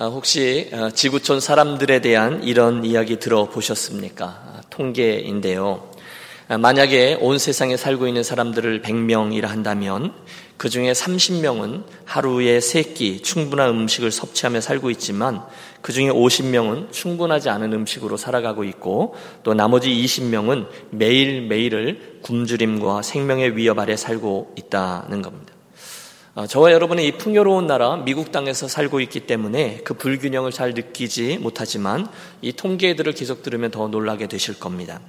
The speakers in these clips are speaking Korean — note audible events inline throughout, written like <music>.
아, 혹시 어, 지구촌 사람들에 대한 이런 이야기 들어보셨습니까? 아, 통계인데요. 아, 만약에 온 세상에 살고 있는 사람들을 100명이라 한다면 그 중에 30명은 하루에 3끼 충분한 음식을 섭취하며 살고 있지만 그 중에 50명은 충분하지 않은 음식으로 살아가고 있고 또 나머지 20명은 매일매일을 굶주림과 생명의 위협 아래 살고 있다는 겁니다. 어, 저와 여러분은 이 풍요로운 나라 미국 땅에서 살고 있기 때문에 그 불균형을 잘 느끼지 못하지만 이 통계들을 계속 들으면 더 놀라게 되실 겁니다.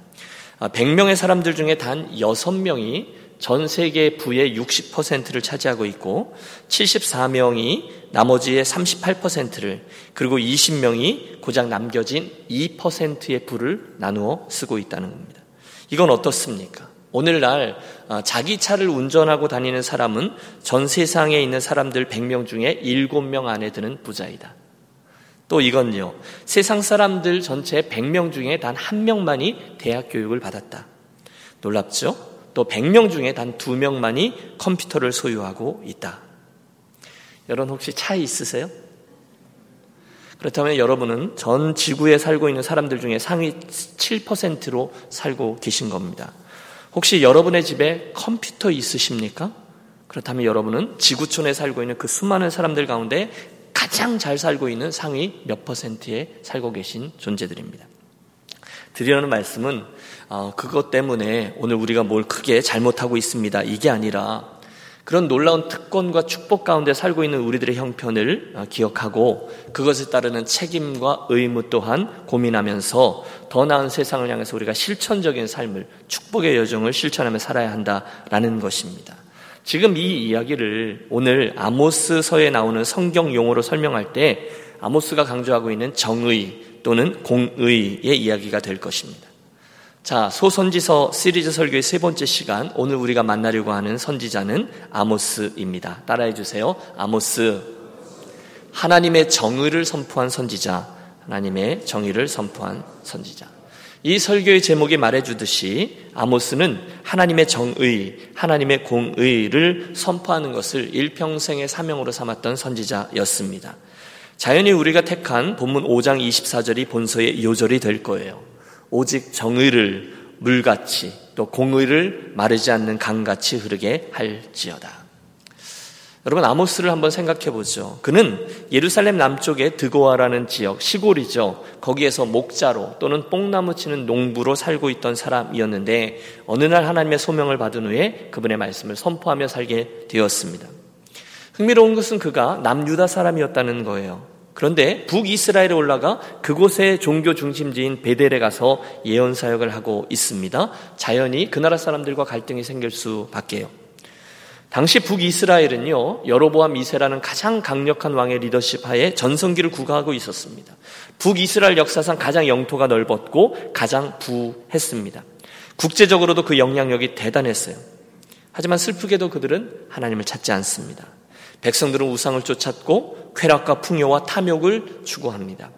100명의 어, 사람들 중에 단 6명이 전 세계 부의 60%를 차지하고 있고 74명이 나머지의 38%를 그리고 20명이 고작 남겨진 2%의 부를 나누어 쓰고 있다는 겁니다. 이건 어떻습니까? 오늘날 어, 자기 차를 운전하고 다니는 사람은 전 세상에 있는 사람들 100명 중에 7명 안에 드는 부자이다. 또 이건요. 세상 사람들 전체 100명 중에 단 한 명만이 대학 교육을 받았다. 놀랍죠? 또 100명 중에 단 2명만이 컴퓨터를 소유하고 있다. 여러분 혹시 차 있으세요? 그렇다면 여러분은 전 지구에 살고 있는 사람들 중에 상위 7%로 살고 계신 겁니다. 혹시 여러분의 집에 컴퓨터 있으십니까? 그렇다면 여러분은 지구촌에 살고 있는 그 수많은 사람들 가운데 가장 잘 살고 있는 상위 몇 퍼센트에 살고 계신 존재들입니다. 드리려는 말씀은 어, 그것 때문에 오늘 우리가 뭘 크게 잘못하고 있습니다. 이게 아니라 그런 놀라운 특권과 축복 가운데 살고 있는 우리들의 형편을 어, 기억하고 그것에 따르는 책임과 의무 또한 고민하면서 더 나은 세상을 향해서 우리가 실천적인 삶을 축복의 여정을 실천하며 살아야 한다라는 것입니다. 지금 이 이야기를 오늘 아모스서에 나오는 성경 용어로 설명할 때 아모스가 강조하고 있는 정의 또는 공의의 이야기가 될 것입니다. 자, 소선지서 시리즈 설교의 세 번째 시간, 오늘 우리가 만나려고 하는 선지자는 아모스입니다. 따라해 주세요. 아모스. 하나님의 정의를 선포한 선지자, 하나님의 정의를 선포한 선지자. 이 설교의 제목이 말해주듯이 아모스는 하나님의 정의, 하나님의 공의를 선포하는 것을 일평생의 사명으로 삼았던 선지자였습니다. 자연히 우리가 택한 본문 5장 24절이 본서의 요절이 될 거예요. 오직 정의를 물같이 또 공의를 마르지 않는 강같이 흐르게 할지어다. 여러분 아모스를 한번 생각해 보죠. 그는 예루살렘 남쪽의 드고아라는 지역 시골이죠. 거기에서 목자로 또는 뽕나무 치는 농부로 살고 있던 사람이었는데 어느 날 하나님의 소명을 받은 후에 그분의 말씀을 선포하며 살게 되었습니다. 흥미로운 것은 그가 남유다 사람이었다는 거예요. 그런데 북이스라엘에 올라가 그곳의 종교 중심지인 베델에 가서 예언 사역을 하고 있습니다. 자연히 그 나라 사람들과 갈등이 생길 수밖에요. 당시 북이스라엘은요, 여로보암 미세라는 가장 강력한 왕의 리더십 하에 전성기를 구가하고 있었습니다. 북이스라엘 역사상 가장 영토가 넓었고 가장 부했습니다. 국제적으로도 그 영향력이 대단했어요. 하지만 슬프게도 그들은 하나님을 찾지 않습니다. 백성들은 우상을 쫓았고 쾌락과 풍요와 탐욕을 추구합니다.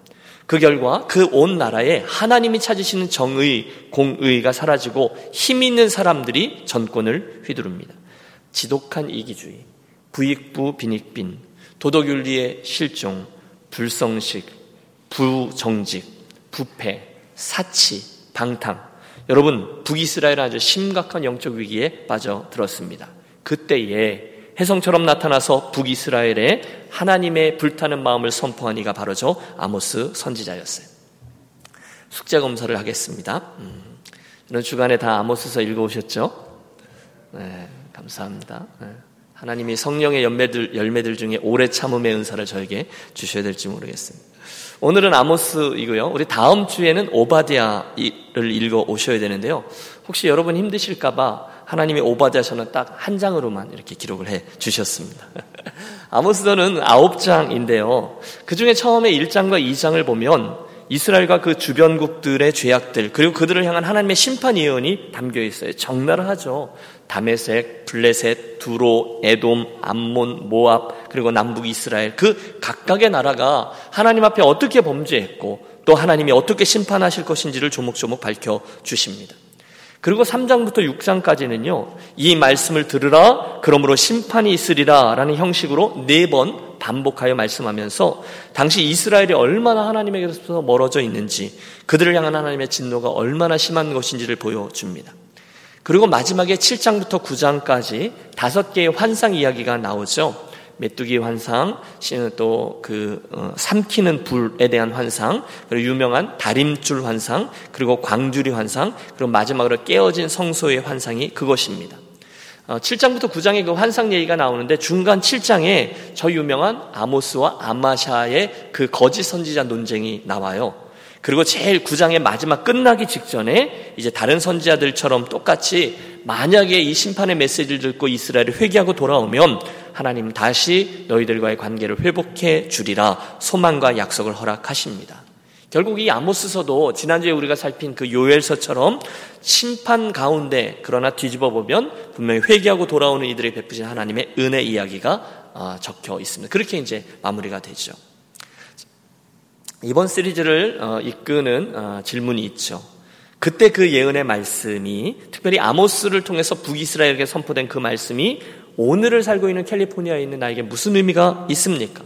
그 결과 그 온 나라에 하나님이 찾으시는 정의, 공의가 사라지고 힘 있는 사람들이 전권을 휘두릅니다. 지독한 이기주의, 부익부 빈익빈, 도덕윤리의 실종, 불성식, 부정직, 부패, 사치, 방탕. 여러분, 북이스라엘은 아주 심각한 영적 위기에 빠져들었습니다. 그때에 해성처럼 나타나서 북이스라엘에 하나님의 불타는 마음을 선포한 이가 바로 저 아모스 선지자였어요. 숙제 검사를 하겠습니다. 음, 이런 주간에 다 아모스서 읽어오셨죠? 네, 감사합니다. 네. 하나님이 성령의 열매들, 열매들 중에 오래 참음의 은사를 저에게 주셔야 될지 모르겠습니다. 오늘은 아모스이고요. 우리 다음 주에는 오바디아를 읽어 오셔야 되는데요. 혹시 여러분 힘드실까봐 하나님이 오바디아서는 딱 한 장으로만 이렇게 기록을 해 주셨습니다. <laughs> 아모스서는 아홉 장인데요. 그 중에 처음에 1장과 2장을 보면 이스라엘과 그 주변국들의 죄악들 그리고 그들을 향한 하나님의 심판 예언이 담겨 있어요. 적나라하죠. 다메색, 블레셋, 두로, 에돔, 암몬, 모압 그리고 남북 이스라엘 그 각각의 나라가 하나님 앞에 어떻게 범죄했고 또 하나님이 어떻게 심판하실 것인지를 조목조목 밝혀 주십니다. 그리고 3장부터 6장까지는요, 이 말씀을 들으라, 그러므로 심판이 있으리라 라는 형식으로 네 번 반복하여 말씀하면서 당시 이스라엘이 얼마나 하나님에게서 멀어져 있는지 그들을 향한 하나님의 진노가 얼마나 심한 것인지를 보여줍니다. 그리고 마지막에 7장부터 9장까지 다섯 개의 환상 이야기가 나오죠. 메뚜기 환상, 또그 어, 삼키는 불에 대한 환상, 그리고 유명한 다림줄 환상, 그리고 광주리 환상, 그리고 마지막으로 깨어진 성소의 환상이 그것입니다. 7장부터 어, 9장의 그 환상 얘기가 나오는데 중간 7장에 저 유명한 아모스와 아마샤의 그 거짓 선지자 논쟁이 나와요. 그리고 제일 9장의 마지막 끝나기 직전에 이제 다른 선지자들처럼 똑같이 만약에 이 심판의 메시지를 듣고 이스라엘을 회개하고 돌아오면 하나님 다시 너희들과의 관계를 회복해 주리라 소망과 약속을 허락하십니다. 결국 이 아모스서도 지난주에 우리가 살핀 그 요엘서처럼 심판 가운데 그러나 뒤집어 보면 분명히 회개하고 돌아오는 이들의 베푸신 하나님의 은혜 이야기가 어, 적혀 있습니다. 그렇게 이제 마무리가 되죠. 이번 시리즈를 어, 이끄는 어, 질문이 있죠. 그때 그 예언의 말씀이 특별히 아모스를 통해서 북이스라엘에게 선포된 그 말씀이 오늘을 살고 있는 캘리포니아에 있는 나에게 무슨 의미가 있습니까?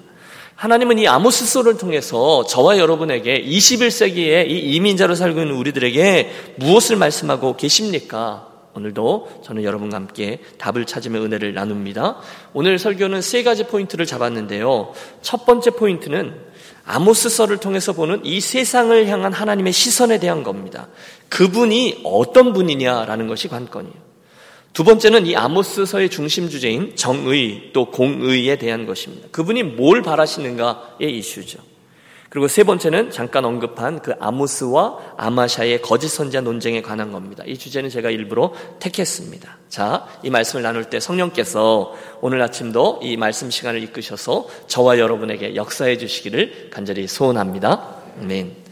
하나님은 이 아모스서를 통해서 저와 여러분에게 21세기에 이 이민자로 살고 있는 우리들에게 무엇을 말씀하고 계십니까? 오늘도 저는 여러분과 함께 답을 찾으며 은혜를 나눕니다. 오늘 설교는 세 가지 포인트를 잡았는데요. 첫 번째 포인트는 아모스서를 통해서 보는 이 세상을 향한 하나님의 시선에 대한 겁니다. 그분이 어떤 분이냐라는 것이 관건이에요. 두 번째는 이 아모스서의 중심 주제인 정의 또 공의에 대한 것입니다. 그분이 뭘 바라시는가의 이슈죠. 그리고 세 번째는 잠깐 언급한 그 아모스와 아마샤의 거짓 선자 논쟁에 관한 겁니다. 이 주제는 제가 일부러 택했습니다. 자, 이 말씀을 나눌 때 성령께서 오늘 아침도 이 말씀 시간을 이끄셔서 저와 여러분에게 역사해 주시기를 간절히 소원합니다. 아멘.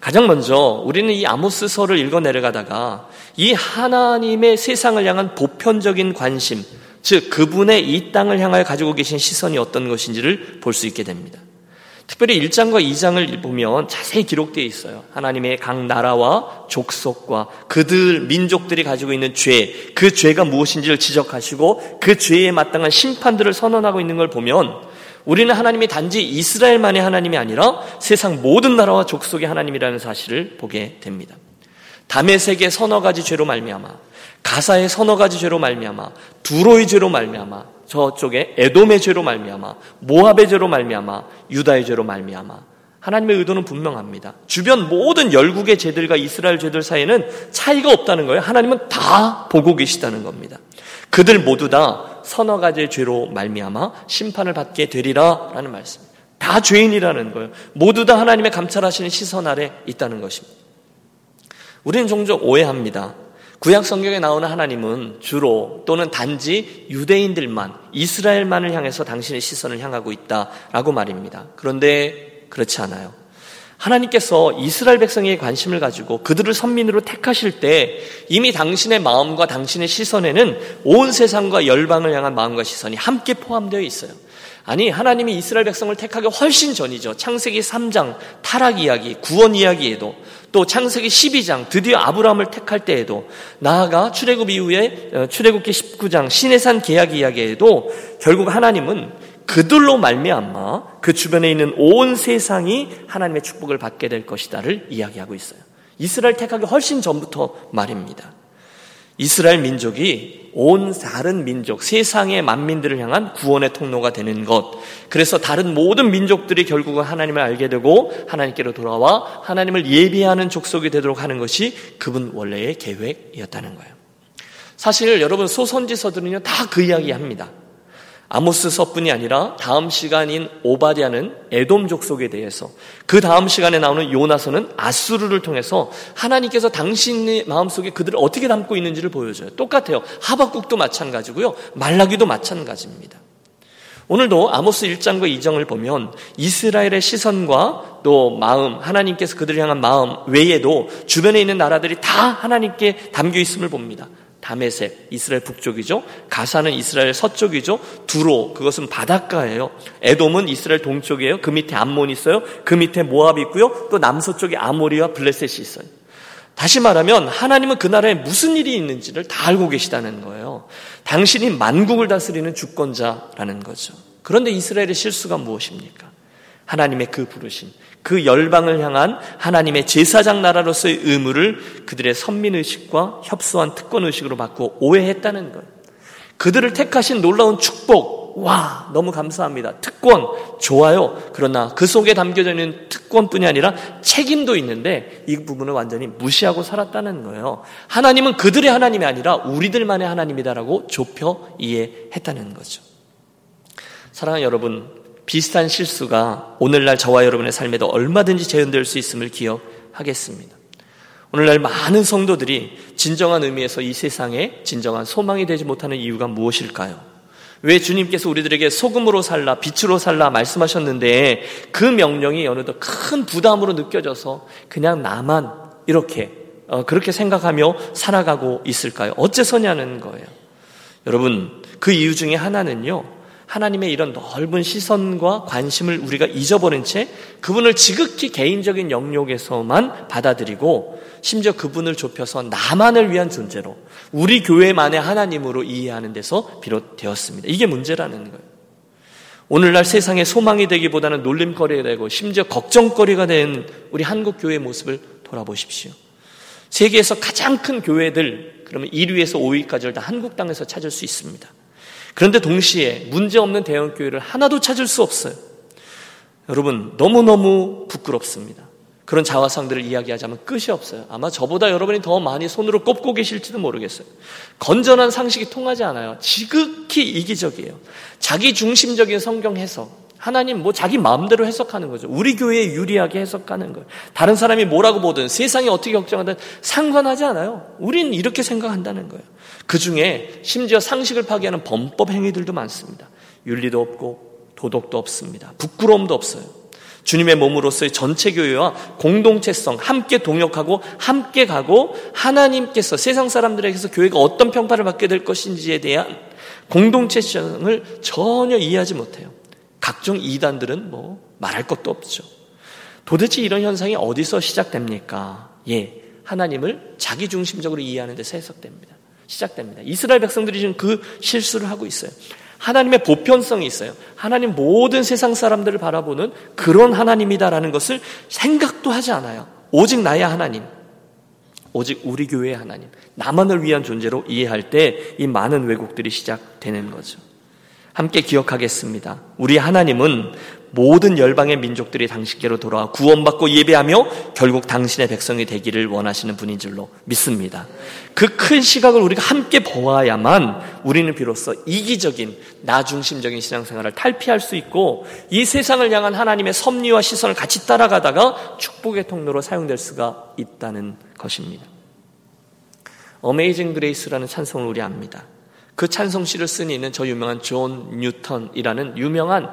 가장 먼저 우리는 이 아모스서를 읽어 내려가다가 이 하나님의 세상을 향한 보편적인 관심, 즉 그분의 이 땅을 향하여 가지고 계신 시선이 어떤 것인지를 볼 수 있게 됩니다. 특별히 1장과 2장을 보면 자세히 기록되어 있어요. 하나님의 각 나라와 족속과 그들 민족들이 가지고 있는 죄, 그 죄가 무엇인지를 지적하시고 그 죄에 마땅한 심판들을 선언하고 있는 걸 보면 우리는 하나님이 단지 이스라엘만의 하나님이 아니라 세상 모든 나라와 족속의 하나님이라는 사실을 보게 됩니다. 다메섹의 서너 가지 죄로 말미암아, 가사의 서너 가지 죄로 말미암아, 두로의 죄로 말미암아, 저쪽에 에돔의 죄로 말미암아, 모압의 죄로 말미암아, 유다의 죄로 말미암아. 하나님의 의도는 분명합니다. 주변 모든 열국의 죄들과 이스라엘 죄들 사이에는 차이가 없다는 거예요. 하나님은 다 보고 계시다는 겁니다. 그들 모두 다 서너 가지의 죄로 말미암아 심판을 받게 되리라라는 말씀. 다 죄인이라는 거예요. 모두 다 하나님의 감찰하시는 시선 아래 있다는 것입니다. 우리는 종종 오해합니다. 구약 성경에 나오는 하나님은 주로 또는 단지 유대인들만 이스라엘만을 향해서 당신의 시선을 향하고 있다라고 말입니다. 그런데 그렇지 않아요. 하나님께서 이스라엘 백성에게 관심을 가지고 그들을 선민으로 택하실 때 이미 당신의 마음과 당신의 시선에는 온 세상과 열방을 향한 마음과 시선이 함께 포함되어 있어요. 아니, 하나님이 이스라엘 백성을 택하기 훨씬 전이죠. 창세기 3장 타락 이야기, 구원 이야기에도 또 창세기 12장 드디어 아브라함을 택할 때에도 나아가 출애굽 이후에 어, 출애굽기 19장 신해산 계약 이야기에도 결국 하나님은 그들로 말미암아 그 주변에 있는 온 세상이 하나님의 축복을 받게 될 것이다를 이야기하고 있어요. 이스라엘 택하기 훨씬 전부터 말입니다. 이스라엘 민족이 온 다른 민족, 세상의 만민들을 향한 구원의 통로가 되는 것. 그래서 다른 모든 민족들이 결국은 하나님을 알게 되고 하나님께로 돌아와 하나님을 예비하는 족속이 되도록 하는 것이 그분 원래의 계획이었다는 거예요. 사실 여러분 소선지서들은요 다 그 이야기 합니다. 아모스서뿐이 아니라 다음 시간인 오바디아는 에돔 족속에 대해서 그 다음 시간에 나오는 요나서는 아수르를 통해서 하나님께서 당신의 마음속에 그들을 어떻게 담고 있는지를 보여줘요. 똑같아요. 하박국도 마찬가지고요. 말라기도 마찬가지입니다. 오늘도 아모스 1장과 2장을 보면 이스라엘의 시선과 또 마음, 하나님께서 그들을 향한 마음 외에도 주변에 있는 나라들이 다 하나님께 담겨 있음을 봅니다. 다메섹 이스라엘 북쪽이죠. 가사는 이스라엘 서쪽이죠. 두로 그것은 바닷가예요. 에돔은 이스라엘 동쪽이에요. 그 밑에 암몬 있어요. 그 밑에 모압이 있고요. 또 남서쪽에 아모리와 블레셋이 있어요. 다시 말하면 하나님은 그 나라에 무슨 일이 있는지를 다 알고 계시다는 거예요. 당신이 만국을 다스리는 주권자라는 거죠. 그런데 이스라엘의 실수가 무엇입니까? 하나님의 그 부르심, 그 열방을 향한 하나님의 제사장 나라로서의 의무를 그들의 선민의식과 협소한 특권의식으로 바꾸어 오해했다는 것. 그들을 택하신 놀라운 축복, 와, 너무 감사합니다. 특권, 좋아요. 그러나 그 속에 담겨져 있는 특권뿐이 아니라 책임도 있는데 이 부분을 완전히 무시하고 살았다는 거예요. 하나님은 그들의 하나님이 아니라 우리들만의 하나님이다라고 좁혀 이해했다는 거죠. 사랑하는 여러분, 비슷한 실수가 오늘날 저와 여러분의 삶에도 얼마든지 재현될 수 있음을 기억하겠습니다. 오늘날 많은 성도들이 진정한 의미에서 이 세상에 진정한 소망이 되지 못하는 이유가 무엇일까요? 왜 주님께서 우리들에게 소금으로 살라, 빛으로 살라 말씀하셨는데 그 명령이 어느덧 큰 부담으로 느껴져서 그냥 나만 이렇게, 어, 그렇게 생각하며 살아가고 있을까요? 어째서냐는 거예요. 여러분, 그 이유 중에 하나는요, 하나님의 이런 넓은 시선과 관심을 우리가 잊어버린 채 그분을 지극히 개인적인 영역에서만 받아들이고 심지어 그분을 좁혀서 나만을 위한 존재로 우리 교회만의 하나님으로 이해하는 데서 비롯되었습니다. 이게 문제라는 거예요. 오늘날 세상의 소망이 되기보다는 놀림거리가 되고 심지어 걱정거리가 된 우리 한국 교회의 모습을 돌아보십시오. 세계에서 가장 큰 교회들 그러면 1위에서 5위까지를 다 한국 땅에서 찾을 수 있습니다. 그런데 동시에 문제없는 대형교회를 하나도 찾을 수 없어요. 여러분, 너무너무 부끄럽습니다. 그런 자화상들을 이야기하자면 끝이 없어요. 아마 저보다 여러분이 더 많이 손으로 꼽고 계실지도 모르겠어요. 건전한 상식이 통하지 않아요. 지극히 이기적이에요. 자기 중심적인 성경 해석. 하나님 뭐 자기 마음대로 해석하는 거죠. 우리 교회에 유리하게 해석하는 거예요. 다른 사람이 뭐라고 보든 세상이 어떻게 걱정하든 상관하지 않아요. 우린 이렇게 생각한다는 거예요. 그 중에 심지어 상식을 파괴하는 범법 행위들도 많습니다. 윤리도 없고 도덕도 없습니다. 부끄러움도 없어요. 주님의 몸으로서의 전체 교회와 공동체성 함께 동역하고 함께 가고 하나님께서 세상 사람들에게서 교회가 어떤 평판을 받게 될 것인지에 대한 공동체성을 전혀 이해하지 못해요. 각종 이단들은 뭐 말할 것도 없죠. 도대체 이런 현상이 어디서 시작됩니까? 예, 하나님을 자기 중심적으로 이해하는 데서 해석됩니다. 시작됩니다. 이스라엘 백성들이 지금 그 실수를 하고 있어요. 하나님의 보편성이 있어요. 하나님 모든 세상 사람들을 바라보는 그런 하나님이다라는 것을 생각도 하지 않아요. 오직 나의 하나님. 오직 우리 교회의 하나님. 나만을 위한 존재로 이해할 때 이 많은 왜곡들이 시작되는 거죠. 함께 기억하겠습니다. 우리 하나님은 모든 열방의 민족들이 당신께로 돌아와 구원받고 예배하며 결국 당신의 백성이 되기를 원하시는 분인 줄로 믿습니다. 그 큰 시각을 우리가 함께 보아야만 우리는 비로소 이기적인 나 중심적인 신앙생활을 탈피할 수 있고 이 세상을 향한 하나님의 섭리와 시선을 같이 따라가다가 축복의 통로로 사용될 수가 있다는 것입니다. Amazing Grace라는 찬송을 우리 압니다. 그 찬송시를 쓴 이는 저 유명한 존 뉴턴이라는 유명한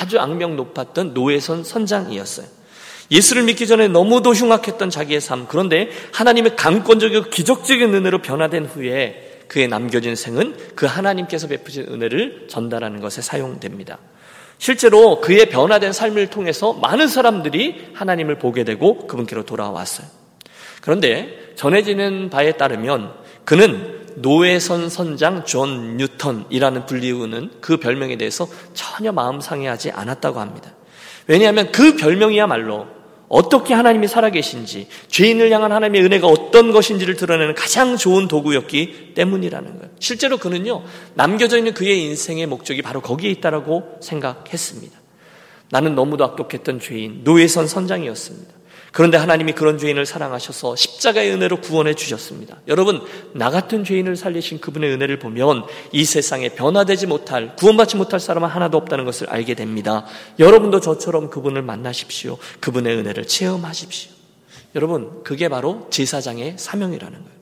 아주 악명 높았던 노예선 선장이었어요. 예수를 믿기 전에 너무도 흉악했던 자기의 삶. 그런데 하나님의 강권적이고 기적적인 은혜로 변화된 후에 그의 남겨진 생은 그 하나님께서 베푸신 은혜를 전달하는 것에 사용됩니다. 실제로 그의 변화된 삶을 통해서 많은 사람들이 하나님을 보게 되고 그분께로 돌아왔어요. 그런데 전해지는 바에 따르면 그는 노예선 선장 존 뉴턴이라는 불리우는 그 별명에 대해서 전혀 마음 상해하지 않았다고 합니다. 왜냐하면 그 별명이야말로 어떻게 하나님이 살아계신지, 죄인을 향한 하나님의 은혜가 어떤 것인지를 드러내는 가장 좋은 도구였기 때문이라는 거예요. 실제로 그는요, 남겨져 있는 그의 인생의 목적이 바로 거기에 있다라고 생각했습니다. 나는 너무도 악독했던 죄인, 노예선 선장이었습니다. 그런데 하나님이 그런 죄인을 사랑하셔서 십자가의 은혜로 구원해 주셨습니다. 여러분, 나 같은 죄인을 살리신 그분의 은혜를 보면 이 세상에 변화되지 못할, 구원받지 못할 사람은 하나도 없다는 것을 알게 됩니다. 여러분도 저처럼 그분을 만나십시오. 그분의 은혜를 체험하십시오. 여러분, 그게 바로 제사장의 사명이라는 거예요.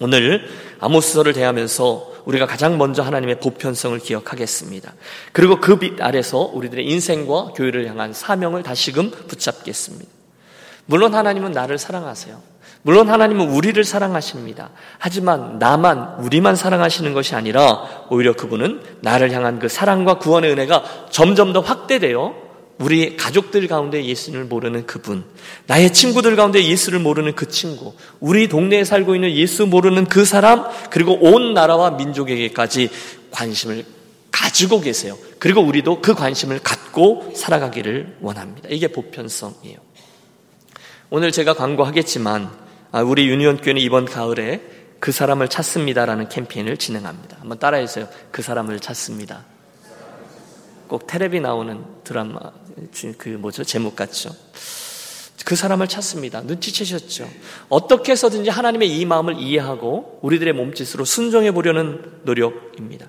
오늘 아모스서를 대하면서 우리가 가장 먼저 하나님의 보편성을 기억하겠습니다. 그리고 그 빛 아래서 우리들의 인생과 교회를 향한 사명을 다시금 붙잡겠습니다. 물론 하나님은 나를 사랑하세요. 물론 하나님은 우리를 사랑하십니다. 하지만 나만, 우리만 사랑하시는 것이 아니라 오히려 그분은 나를 향한 그 사랑과 구원의 은혜가 점점 더 확대되어 우리 가족들 가운데 예수를 모르는 그분, 나의 친구들 가운데 예수를 모르는 그 친구, 우리 동네에 살고 있는 예수 모르는 그 사람, 그리고 온 나라와 민족에게까지 관심을 가지고 계세요. 그리고 우리도 그 관심을 갖고 살아가기를 원합니다. 이게 보편성이에요. 오늘 제가 광고하겠지만 아, 우리 유니온 교회는 이번 가을에 그 사람을 찾습니다라는 캠페인을 진행합니다. 한번 따라해주세요. 그 사람을 찾습니다. 꼭 테레비 나오는 드라마 그 뭐죠 제목 같죠. 그 사람을 찾습니다. 눈치채셨죠? 어떻게 해서든지 하나님의 이 마음을 이해하고 우리들의 몸짓으로 순종해 보려는 노력입니다.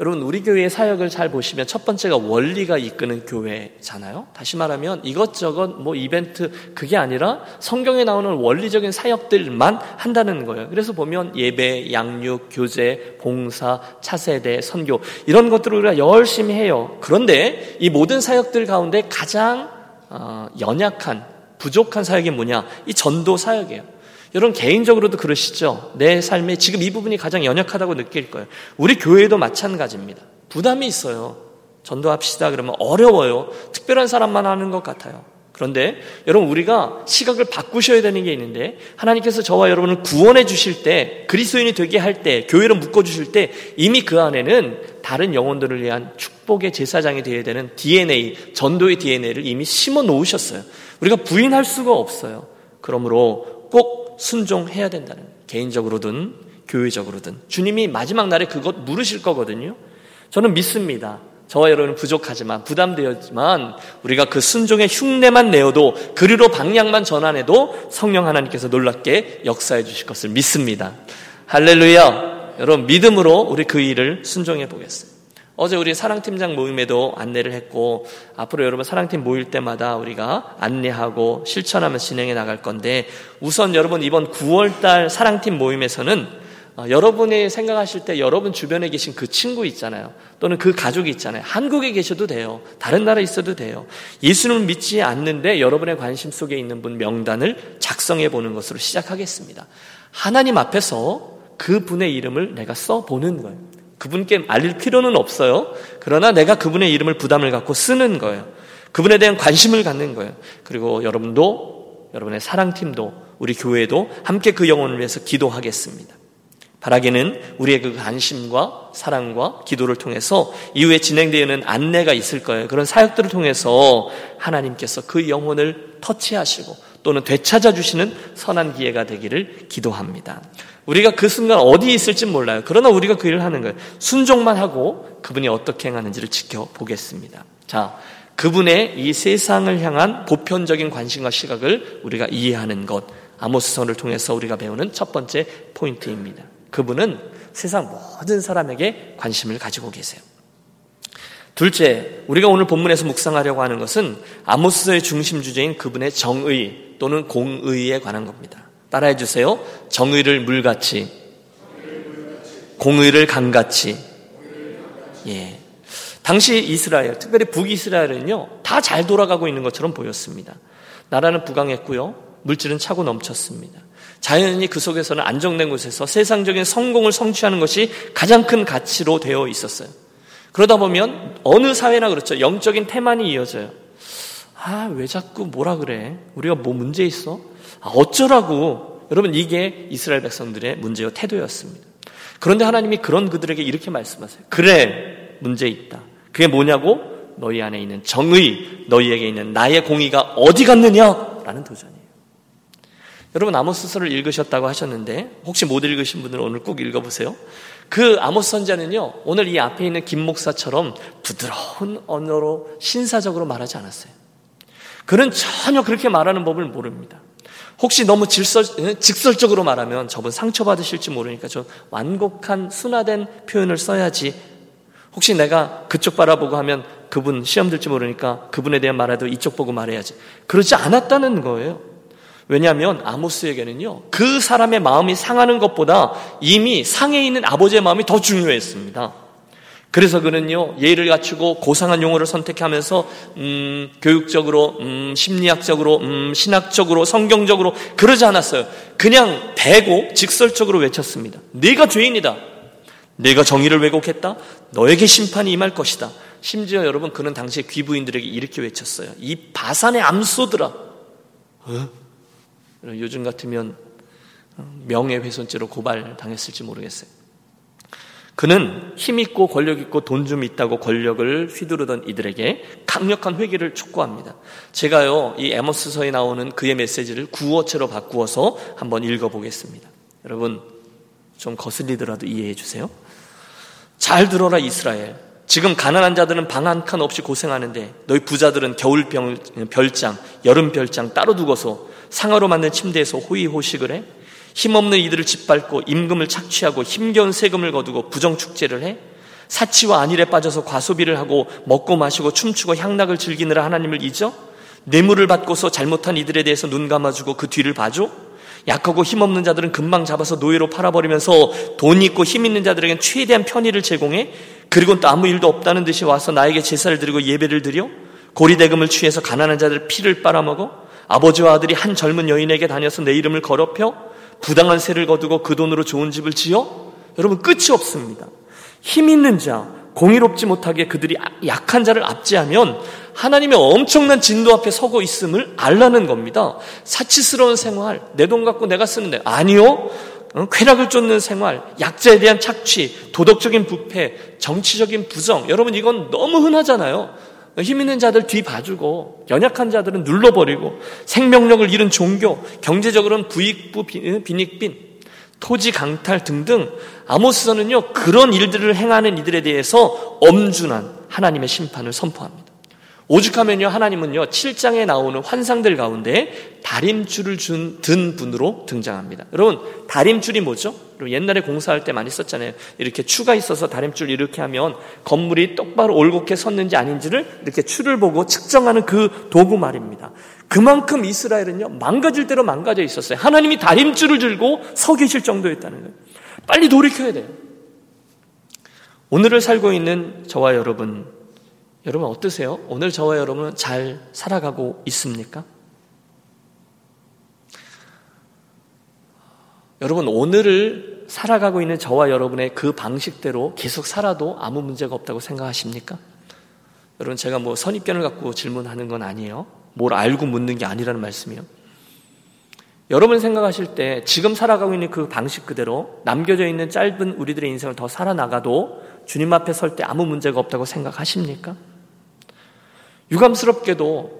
여러분, 우리 교회의 사역을 잘 보시면 첫 번째가 원리가 이끄는 교회잖아요? 다시 말하면 이것저것 뭐 이벤트, 그게 아니라 성경에 나오는 원리적인 사역들만 한다는 거예요. 그래서 보면 예배, 양육, 교제, 봉사, 차세대, 선교, 이런 것들을 우리가 열심히 해요. 그런데 이 모든 사역들 가운데 가장 어, 연약한, 부족한 사역이 뭐냐? 이 전도 사역이에요. 여러분 개인적으로도 그러시죠? 내 삶에 지금 이 부분이 가장 연약하다고 느낄 거예요. 우리 교회도 마찬가지입니다. 부담이 있어요. 전도합시다 그러면 어려워요. 특별한 사람만 하는 것 같아요. 그런데 여러분 우리가 시각을 바꾸셔야 되는 게 있는데 하나님께서 저와 여러분을 구원해 주실 때 그리스도인이 되게 할 때 교회로 묶어 주실 때 이미 그 안에는 다른 영혼들을 위한 축복의 제사장이 되어야 되는 DNA 전도의 DNA를 이미 심어 놓으셨어요. 우리가 부인할 수가 없어요. 그러므로 꼭 순종해야 된다는 개인적으로든 교회적으로든 주님이 마지막 날에 그것 물으실 거거든요. 저는 믿습니다. 저와 여러분은 부족하지만 부담되었지만 우리가 그 순종의 흉내만 내어도 그리로 방향만 전환해도 성령 하나님께서 놀랍게 역사해 주실 것을 믿습니다. 할렐루야. 여러분 믿음으로 우리 그 일을 순종해 보겠습니다. 어제 우리 사랑팀장 모임에도 안내를 했고 앞으로 여러분 사랑팀 모일 때마다 우리가 안내하고 실천하면서 진행해 나갈 건데 우선 여러분 이번 9월 달 사랑팀 모임에서는 어, 여러분이 생각하실 때 여러분 주변에 계신 그 친구 있잖아요. 또는 그 가족이 있잖아요. 한국에 계셔도 돼요. 다른 나라에 있어도 돼요. 예수를 믿지 않는데 여러분의 관심 속에 있는 분 명단을 작성해 보는 것으로 시작하겠습니다. 하나님 앞에서 그 분의 이름을 내가 써 보는 거예요. 그분께 알릴 필요는 없어요. 그러나 내가 그분의 이름을 부담을 갖고 쓰는 거예요. 그분에 대한 관심을 갖는 거예요. 그리고 여러분도, 여러분의 사랑팀도, 우리 교회도 함께 그 영혼을 위해서 기도하겠습니다. 바라기는 우리의 그 관심과 사랑과 기도를 통해서 이후에 진행되는 안내가 있을 거예요. 그런 사역들을 통해서 하나님께서 그 영혼을 터치하시고 또는 되찾아 주시는 선한 기회가 되기를 기도합니다. 우리가 그 순간 어디에 있을지 몰라요. 그러나 우리가 그 일을 하는 거예요. 순종만 하고 그분이 어떻게 행하는지를 지켜보겠습니다. 자, 그분의 이 세상을 향한 보편적인 관심과 시각을 우리가 이해하는 것. 아모스선을 통해서 우리가 배우는 첫 번째 포인트입니다. 그분은 세상 모든 사람에게 관심을 가지고 계세요. 둘째, 우리가 오늘 본문에서 묵상하려고 하는 것은 아모스의 중심 주제인 그분의 정의 또는 공의에 관한 겁니다. 따라해 주세요. 정의를 물같이, 공의를 강같이. 예. 당시 이스라엘, 특별히 북이스라엘은요, 다 잘 돌아가고 있는 것처럼 보였습니다. 나라는 부강했고요, 물질은 차고 넘쳤습니다. 자연히 그 속에서는 안정된 곳에서 세상적인 성공을 성취하는 것이 가장 큰 가치로 되어 있었어요. 그러다 보면 어느 사회나 그렇죠. 영적인 태만이 이어져요. 아, 왜 자꾸 뭐라 그래? 우리가 뭐 문제 있어? 아, 어쩌라고. 여러분, 이게 이스라엘 백성들의 문제와 태도였습니다. 그런데 하나님이 그런 그들에게 이렇게 말씀하세요. 그래, 문제 있다. 그게 뭐냐고? 너희 안에 있는 정의, 너희에게 있는 나의 공의가 어디 갔느냐? 라는 도전이에요. 여러분, 아모스서를 읽으셨다고 하셨는데, 혹시 못 읽으신 분들은 오늘 꼭 읽어보세요. 그 아모스 선자는요, 오늘 이 앞에 있는 김 목사처럼 부드러운 언어로 신사적으로 말하지 않았어요. 그는 전혀 그렇게 말하는 법을 모릅니다. 혹시 너무 질서, 직설적으로 말하면 저분 상처받으실지 모르니까 좀 완곡한 순화된 표현을 써야지. 혹시 내가 그쪽 바라보고 하면 그분 시험 들지 모르니까 그분에 대한 말해도 이쪽 보고 말해야지. 그러지 않았다는 거예요. 왜냐하면 아모스에게는요, 그 사람의 마음이 상하는 것보다 이미 상해 있는 아버지의 마음이 더 중요했습니다. 그래서 그는요 예를 갖추고 고상한 용어를 선택하면서 음, 교육적으로, 음, 심리학적으로, 음, 신학적으로, 성경적으로 그러지 않았어요. 그냥 대고 직설적으로 외쳤습니다. 네가 죄인이다. 네가 정의를 왜곡했다. 너에게 심판이 임할 것이다. 심지어 여러분 그는 당시에 귀부인들에게 이렇게 외쳤어요. 이 바산의 암소들아. 어? 요즘 같으면 명예훼손죄로 고발 당했을지 모르겠어요. 그는 힘있고 권력있고 돈 좀 있다고 권력을 휘두르던 이들에게 강력한 회개를 촉구합니다. 제가요, 이 에머스서에 나오는 그의 메시지를 구어체로 바꾸어서 한번 읽어보겠습니다. 여러분, 좀 거슬리더라도 이해해 주세요. 잘 들어라, 이스라엘. 지금 가난한 자들은 방 한 칸 없이 고생하는데 너희 부자들은 겨울 별장, 여름 별장 따로 두고서 상하로 만든 침대에서 호의호식을 해? 힘없는 이들을 짓밟고 임금을 착취하고 힘겨운 세금을 거두고 부정축제를 해? 사치와 안일에 빠져서 과소비를 하고 먹고 마시고 춤추고 향락을 즐기느라 하나님을 잊어? 뇌물을 받고서 잘못한 이들에 대해서 눈 감아주고 그 뒤를 봐줘? 약하고 힘없는 자들은 금방 잡아서 노예로 팔아버리면서 돈 있고 힘 있는 자들에겐 최대한 편의를 제공해? 그리고 또 아무 일도 없다는 듯이 와서 나에게 제사를 드리고 예배를 드려? 고리대금을 취해서 가난한 자들 피를 빨아먹어? 아버지와 아들이 한 젊은 여인에게 다녀서 내 이름을 거럽혀? 부당한 세를 거두고 그 돈으로 좋은 집을 지어? 여러분 끝이 없습니다. 힘 있는 자, 공의롭지 못하게 그들이 약한 자를 압제하면 하나님의 엄청난 진도 앞에 서고 있음을 알라는 겁니다. 사치스러운 생활, 내 돈 갖고 내가 쓰는 데 아니요. 어, 쾌락을 쫓는 생활, 약자에 대한 착취, 도덕적인 부패, 정치적인 부정. 여러분 이건 너무 흔하잖아요. 힘 있는 자들 뒤 봐주고 연약한 자들은 눌러버리고 생명력을 잃은 종교, 경제적으로는 부익부 빈익빈, 토지 강탈 등등 아모스서는요 그런 일들을 행하는 이들에 대해서 엄준한 하나님의 심판을 선포합니다. 오죽하면요, 하나님은요, 7장에 나오는 환상들 가운데 다림줄을 준, 든 분으로 등장합니다. 여러분, 다림줄이 뭐죠? 옛날에 공사할 때 많이 썼잖아요. 이렇게 추가 있어서 다림줄 이렇게 하면 건물이 똑바로 올곧게 섰는지 아닌지를 이렇게 추를 보고 측정하는 그 도구 말입니다. 그만큼 이스라엘은요, 망가질 대로 망가져 있었어요. 하나님이 다림줄을 들고 서 계실 정도였다는 거예요. 빨리 돌이켜야 돼요. 오늘을 살고 있는 저와 여러분, 여러분 어떠세요? 오늘 저와 여러분은 잘 살아가고 있습니까? 여러분 오늘을 살아가고 있는 저와 여러분의 그 방식대로 계속 살아도 아무 문제가 없다고 생각하십니까? 여러분 제가 뭐 선입견을 갖고 질문하는 건 아니에요. 뭘 알고 묻는 게 아니라는 말씀이요. 여러분 생각하실 때 지금 살아가고 있는 그 방식 그대로 남겨져 있는 짧은 우리들의 인생을 더 살아나가도 주님 앞에 설 때 아무 문제가 없다고 생각하십니까? 유감스럽게도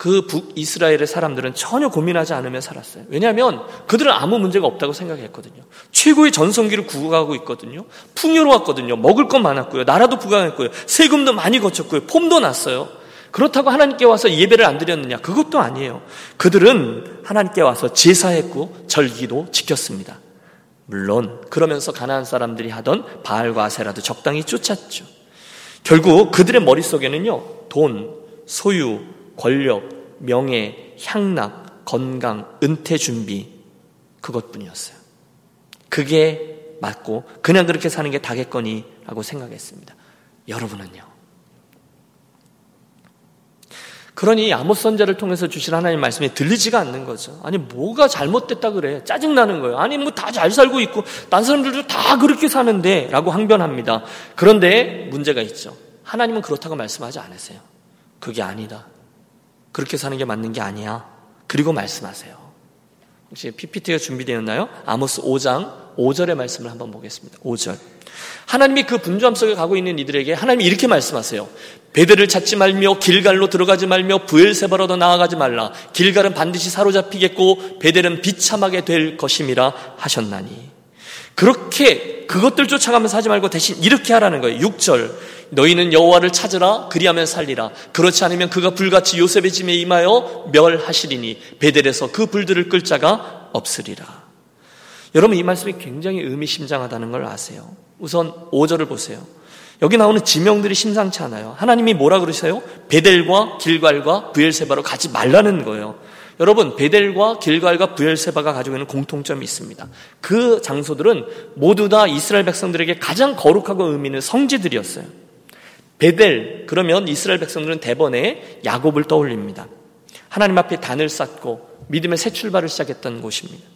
그 북이스라엘의 사람들은 전혀 고민하지 않으며 살았어요. 왜냐하면 그들은 아무 문제가 없다고 생각했거든요. 최고의 전성기를 구가하고 있거든요. 풍요로웠거든요. 먹을 것 많았고요. 나라도 부강했고요. 세금도 많이 거쳤고요. 폼도 났어요. 그렇다고 하나님께 와서 예배를 안 드렸느냐? 그것도 아니에요. 그들은 하나님께 와서 제사했고 절기도 지켰습니다. 물론 그러면서 가나안 사람들이 하던 바알과 아세라도 적당히 쫓았죠. 결국 그들의 머릿속에는요. 돈, 소유, 권력, 명예, 향락, 건강, 은퇴 준비 그것뿐이었어요. 그게 맞고 그냥 그렇게 사는 게 다겠거니라고 생각했습니다. 여러분은요? 그러니 아모스 선자를 통해서 주신 하나님 말씀이 들리지가 않는 거죠. 아니 뭐가 잘못됐다 그래? 짜증 나는 거예요. 아니 뭐 다 잘 살고 있고 딴 사람들도 다 그렇게 사는데라고 항변합니다. 그런데 문제가 있죠. 하나님은 그렇다고 말씀하지 않으세요. 그게 아니다. 그렇게 사는 게 맞는 게 아니야. 그리고 말씀하세요. 혹시 PPT가 준비되었나요? 아모스 5장 5절의 말씀을 한번 보겠습니다. 5절. 하나님이 그 분주함 속에 가고 있는 이들에게 하나님이 이렇게 말씀하세요. 베델을 찾지 말며 길갈로 들어가지 말며 부엘세바로도 나아가지 말라. 길갈은 반드시 사로잡히겠고 베델은 비참하게 될 것임이라 하셨나니. 그렇게 그것들 쫓아가면서 하지 말고 대신 이렇게 하라는 거예요. 6절. 너희는 여호와를 찾으라 그리하면 살리라 그렇지 않으면 그가 불같이 요셉의 짐에 임하여 멸하시리니 베델에서 그 불들을 끌 자가 없으리라. 여러분 이 말씀이 굉장히 의미심장하다는 걸 아세요. 우선 5절을 보세요. 여기 나오는 지명들이 심상치 않아요. 하나님이 뭐라 그러세요? 베델과 길갈과 부엘세바로 가지 말라는 거예요. 여러분 베델과 길갈과 부엘세바가 가지고 있는 공통점이 있습니다. 그 장소들은 모두 다 이스라엘 백성들에게 가장 거룩하고 의미 있는 성지들이었어요. 베델 그러면 이스라엘 백성들은 대번에 야곱을 떠올립니다. 하나님 앞에 단을 쌓고 믿음의 새 출발을 시작했던 곳입니다.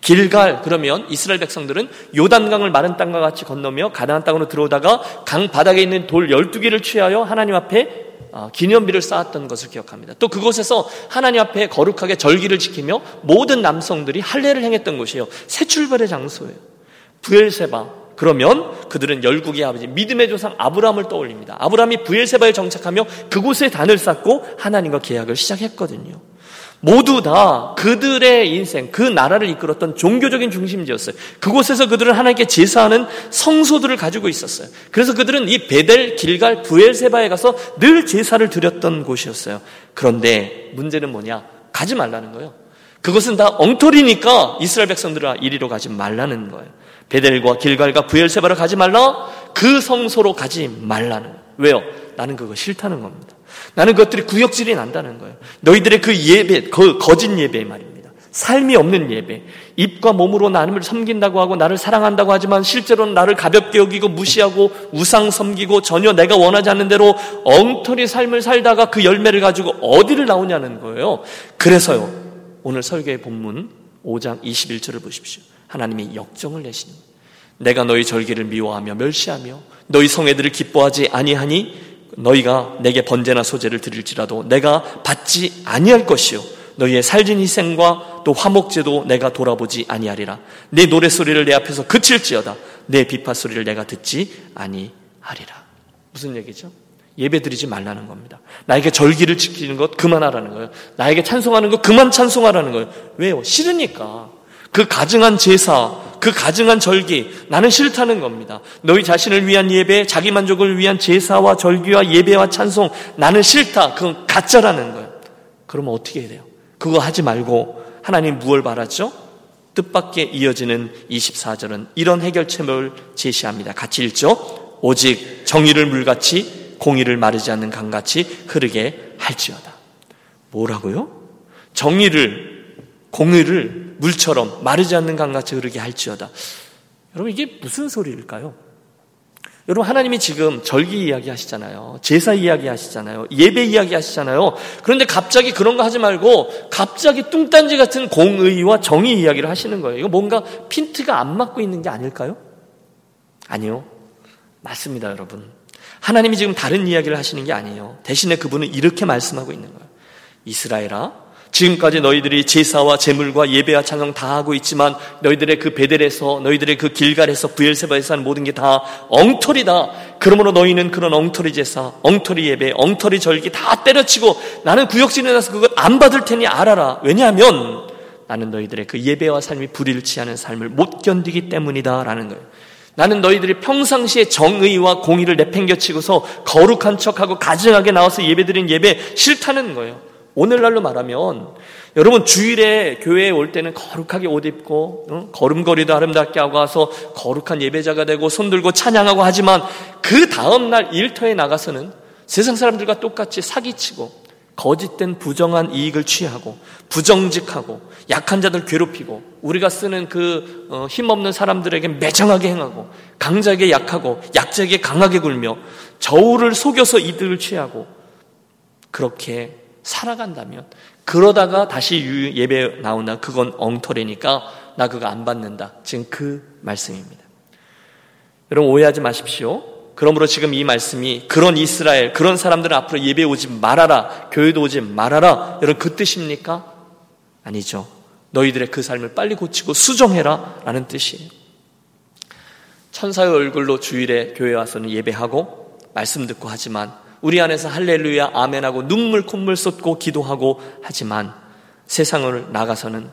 길갈 그러면 이스라엘 백성들은 요단강을 마른 땅과 같이 건너며 가나안 땅으로 들어오다가 강 바닥에 있는 돌 12개를 취하여 하나님 앞에 어, 기념비를 쌓았던 것을 기억합니다. 또 그곳에서 하나님 앞에 거룩하게 절기를 지키며 모든 남성들이 할례를 행했던 곳이에요. 새 출발의 장소예요. 부엘세바 그러면 그들은 열국의 아버지 믿음의 조상 아브라함을 떠올립니다. 아브라함이 부엘세바에 정착하며 그곳에 단을 쌓고 하나님과 계약을 시작했거든요. 모두 다 그들의 인생, 그 나라를 이끌었던 종교적인 중심지였어요. 그곳에서 그들은 하나님께 제사하는 성소들을 가지고 있었어요. 그래서 그들은 이 베델, 길갈, 부엘세바에 가서 늘 제사를 드렸던 곳이었어요. 그런데 문제는 뭐냐? 가지 말라는 거예요. 그것은 다 엉터리니까 이스라엘 백성들아 이리로 가지 말라는 거예요. 베델과 길갈과 부엘세바를 가지 말라. 그 성소로 가지 말라는 거예요. 왜요? 나는 그거 싫다는 겁니다. 나는 그것들이 구역질이 난다는 거예요. 너희들의 그 예배, 그 거짓 예배 말입니다. 삶이 없는 예배. 입과 몸으로 나를 섬긴다고 하고 나를 사랑한다고 하지만 실제로는 나를 가볍게 여기고 무시하고 우상 섬기고 전혀 내가 원하지 않는 대로 엉터리 삶을 살다가 그 열매를 가지고 어디를 나오냐는 거예요. 그래서요. 오늘 설교의 본문 5장 21절을 보십시오. 하나님이 역정을 내시는 내가 너희 절기를 미워하며 멸시하며 너희 성애들을 기뻐하지 아니하니 너희가 내게 번제나 소제를 드릴지라도 내가 받지 아니할 것이요 너희의 살진 희생과 또 화목제도 내가 돌아보지 아니하리라 내 노래 소리를 내 앞에서 그칠지어다 내 비파 소리를 내가 듣지 아니하리라 무슨 얘기죠? 예배 드리지 말라는 겁니다. 나에게 절기를 지키는 것 그만하라는 거예요. 나에게 찬송하는 것 그만 찬송하라는 거예요. 왜요? 싫으니까. 그 가증한 제사, 그 가증한 절기, 나는 싫다는 겁니다. 너희 자신을 위한 예배, 자기 만족을 위한 제사와 절기와 예배와 찬송, 나는 싫다. 그건 가짜라는 거예요. 그러면 어떻게 해야 돼요? 그거 하지 말고 하나님 무엇을 바랐죠? 뜻밖의 이어지는 24절은 이런 해결책을 제시합니다. 같이 읽죠? 오직 정의를 물같이 공의를 마르지 않는 강같이 흐르게 할지어다. 뭐라고요? 정의를, 공의를 물처럼 마르지 않는 강같이 흐르게 할지어다. 여러분 이게 무슨 소리일까요? 여러분 하나님이 지금 절기 이야기 하시잖아요. 제사 이야기 하시잖아요. 예배 이야기 하시잖아요. 그런데 갑자기 그런 거 하지 말고 갑자기 뚱딴지 같은 공의와 정의 이야기를 하시는 거예요. 이거 뭔가 핀트가 안 맞고 있는 게 아닐까요? 아니요. 맞습니다, 여러분. 하나님이 지금 다른 이야기를 하시는 게 아니에요. 대신에 그분은 이렇게 말씀하고 있는 거예요. 이스라엘아, 지금까지 너희들이 제사와 제물과 예배와 찬송 다 하고 있지만 너희들의 그 베델에서 너희들의 그 길갈에서 부엘세바에서 하는 모든 게 다 엉터리다. 그러므로 너희는 그런 엉터리 제사, 엉터리 예배, 엉터리 절기 다 때려치고 나는 구역질에 나서 그걸 안 받을 테니 알아라. 왜냐하면 나는 너희들의 그 예배와 삶이 불의를 취하는 삶을 못 견디기 때문이다라는 거예요. 나는 너희들이 평상시에 정의와 공의를 내팽겨치고서 거룩한 척하고 가증하게 나와서 예배드린 예배 싫다는 거예요. 오늘날로 말하면 여러분 주일에 교회에 올 때는 거룩하게 옷 입고 어? 걸음걸이도 아름답게 하고 와서 거룩한 예배자가 되고 손 들고 찬양하고 하지만 그 다음 날 일터에 나가서는 세상 사람들과 똑같이 사기치고 거짓된 부정한 이익을 취하고 부정직하고 약한 자들 괴롭히고 우리가 쓰는 그 어, 힘없는 사람들에게 매정하게 행하고 강자에게 약하고 약자에게 강하게 굴며 저울을 속여서 이득을 취하고 그렇게 살아간다면 그러다가 다시 예배 나온다. 그건 엉터리니까 나 그거 안 받는다. 지금 그 말씀입니다. 여러분 오해하지 마십시오. 그러므로 지금 이 말씀이 그런 이스라엘, 그런 사람들은 앞으로 예배 오지 말아라. 교회도 오지 말아라. 여러분 그 뜻입니까? 아니죠. 너희들의 그 삶을 빨리 고치고 수정해라. 라는 뜻이에요. 천사의 얼굴로 주일에 교회 와서는 예배하고 말씀 듣고 하지만 우리 안에서 할렐루야 아멘하고 눈물 콧물 쏟고 기도하고 하지만 세상을 나가서는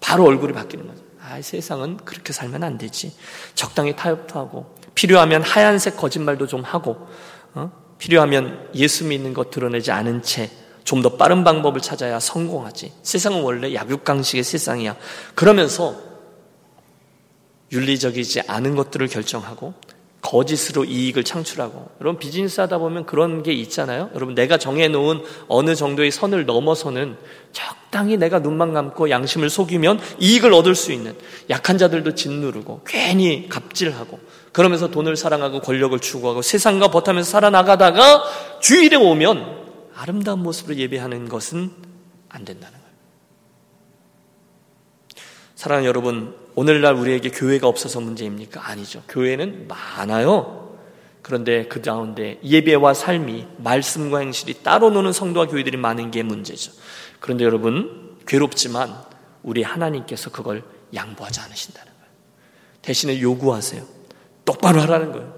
바로 얼굴이 바뀌는 거죠. 아, 세상은 그렇게 살면 안 되지. 적당히 타협도 하고 필요하면 하얀색 거짓말도 좀 하고 어? 필요하면 예수 믿는 것 드러내지 않은 채 좀 더 빠른 방법을 찾아야 성공하지. 세상은 원래 약육강식의 세상이야. 그러면서 윤리적이지 않은 것들을 결정하고 거짓으로 이익을 창출하고 여러분 비즈니스 하다 보면 그런 게 있잖아요. 여러분 내가 정해놓은 어느 정도의 선을 넘어서는 적당히 내가 눈만 감고 양심을 속이면 이익을 얻을 수 있는 약한 자들도 짓누르고 괜히 갑질하고 그러면서 돈을 사랑하고 권력을 추구하고 세상과 버타면서 살아나가다가 주일에 오면 아름다운 모습으로 예배하는 것은 안 된다는 거예요. 사랑하는 여러분, 오늘날 우리에게 교회가 없어서 문제입니까? 아니죠. 교회는 많아요. 그런데 그 가운데 예배와 삶이 말씀과 행실이 따로 노는 성도와 교회들이 많은 게 문제죠. 그런데 여러분 괴롭지만 우리 하나님께서 그걸 양보하지 않으신다는 거예요. 대신에 요구하세요. 똑바로 하라는 거예요.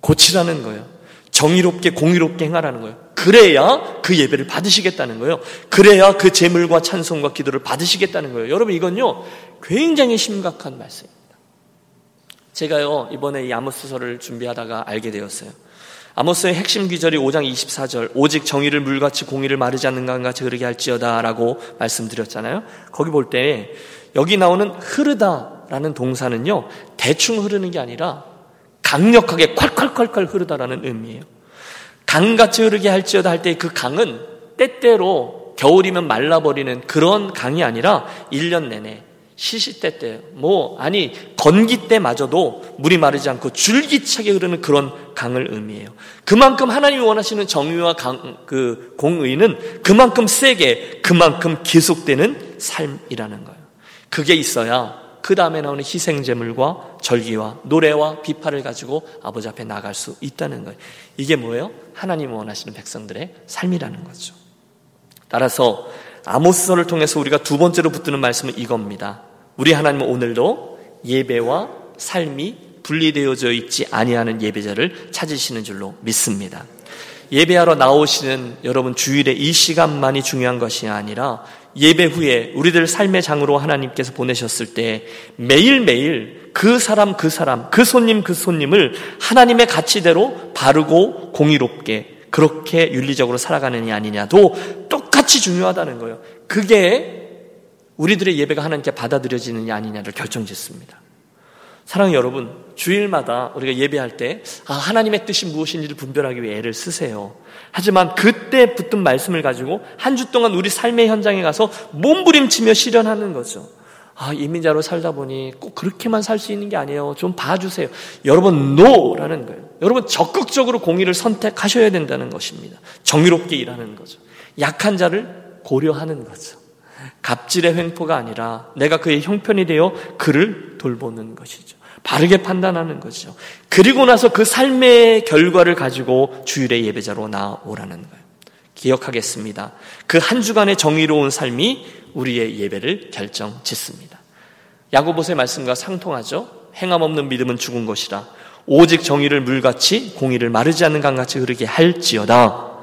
고치라는 거예요. 정의롭게 공의롭게 행하라는 거예요. 그래야 그 예배를 받으시겠다는 거예요. 그래야 그 제물과 찬송과 기도를 받으시겠다는 거예요. 여러분 이건요 굉장히 심각한 말씀입니다. 제가요 이번에 이 아모스서를 준비하다가 알게 되었어요. 아모스의 핵심 귀절이 5장 24절 오직 정의를 물같이 공의를 마르지 않는 것 같이 흐르게 할지어다 라고 말씀드렸잖아요. 거기 볼 때 여기 나오는 흐르다 라는 동사는요 대충 흐르는 게 아니라 강력하게 콸콸콸콸 흐르다라는 의미예요. 강같이 흐르게 할지어다 할 때 그 강은 때때로 겨울이면 말라버리는 그런 강이 아니라 1년 내내 시시때 때 뭐 아니 건기 때마저도 물이 마르지 않고 줄기차게 흐르는 그런 강을 의미해요. 그만큼 하나님이 원하시는 정의와 강, 그 공의는 그만큼 세게 그만큼 계속되는 삶이라는 거예요. 그게 있어야 그 다음에 나오는 희생제물과 절기와 노래와 비파를 가지고 아버지 앞에 나갈 수 있다는 거예요. 이게 뭐예요? 하나님 원하시는 백성들의 삶이라는 거죠. 따라서 아모스서를 통해서 우리가 두 번째로 붙드는 말씀은 이겁니다. 우리 하나님은 오늘도 예배와 삶이 분리되어져 있지 아니하는 예배자를 찾으시는 줄로 믿습니다. 예배하러 나오시는 여러분 주일의 이 시간만이 중요한 것이 아니라 예배 후에 우리들 삶의 장으로 하나님께서 보내셨을 때 매일매일 그 사람 그 사람 그 손님 그 손님을 하나님의 가치대로 바르고 공의롭게 그렇게 윤리적으로 살아가느냐 아니냐도 똑 같이 중요하다는 거예요. 그게 우리들의 예배가 하나님께 받아들여지느냐 아니냐를 결정짓습니다. 사랑하는 여러분, 주일마다 우리가 예배할 때 아, 하나님의 뜻이 무엇인지를 분별하기 위해 애를 쓰세요. 하지만 그때 붙든 말씀을 가지고 한 주 동안 우리 삶의 현장에 가서 몸부림치며 실현하는 거죠. 아, 이민자로 살다 보니 꼭 그렇게만 살 수 있는 게 아니에요. 좀 봐주세요. 여러분, 노라는 거예요. 여러분, 적극적으로 공의를 선택하셔야 된다는 것입니다. 정의롭게 일하는 거죠. 약한 자를 고려하는 거죠. 갑질의 횡포가 아니라 내가 그의 형편이 되어 그를 돌보는 것이죠. 바르게 판단하는 거죠. 그리고 나서 그 삶의 결과를 가지고 주일의 예배자로 나오라는 거예요. 기억하겠습니다. 그 한 주간의 정의로운 삶이 우리의 예배를 결정 짓습니다. 야고보서의 말씀과 상통하죠. 행함 없는 믿음은 죽은 것이라. 오직 정의를 물같이 공의를 마르지 않는 강같이 흐르게 할지어다.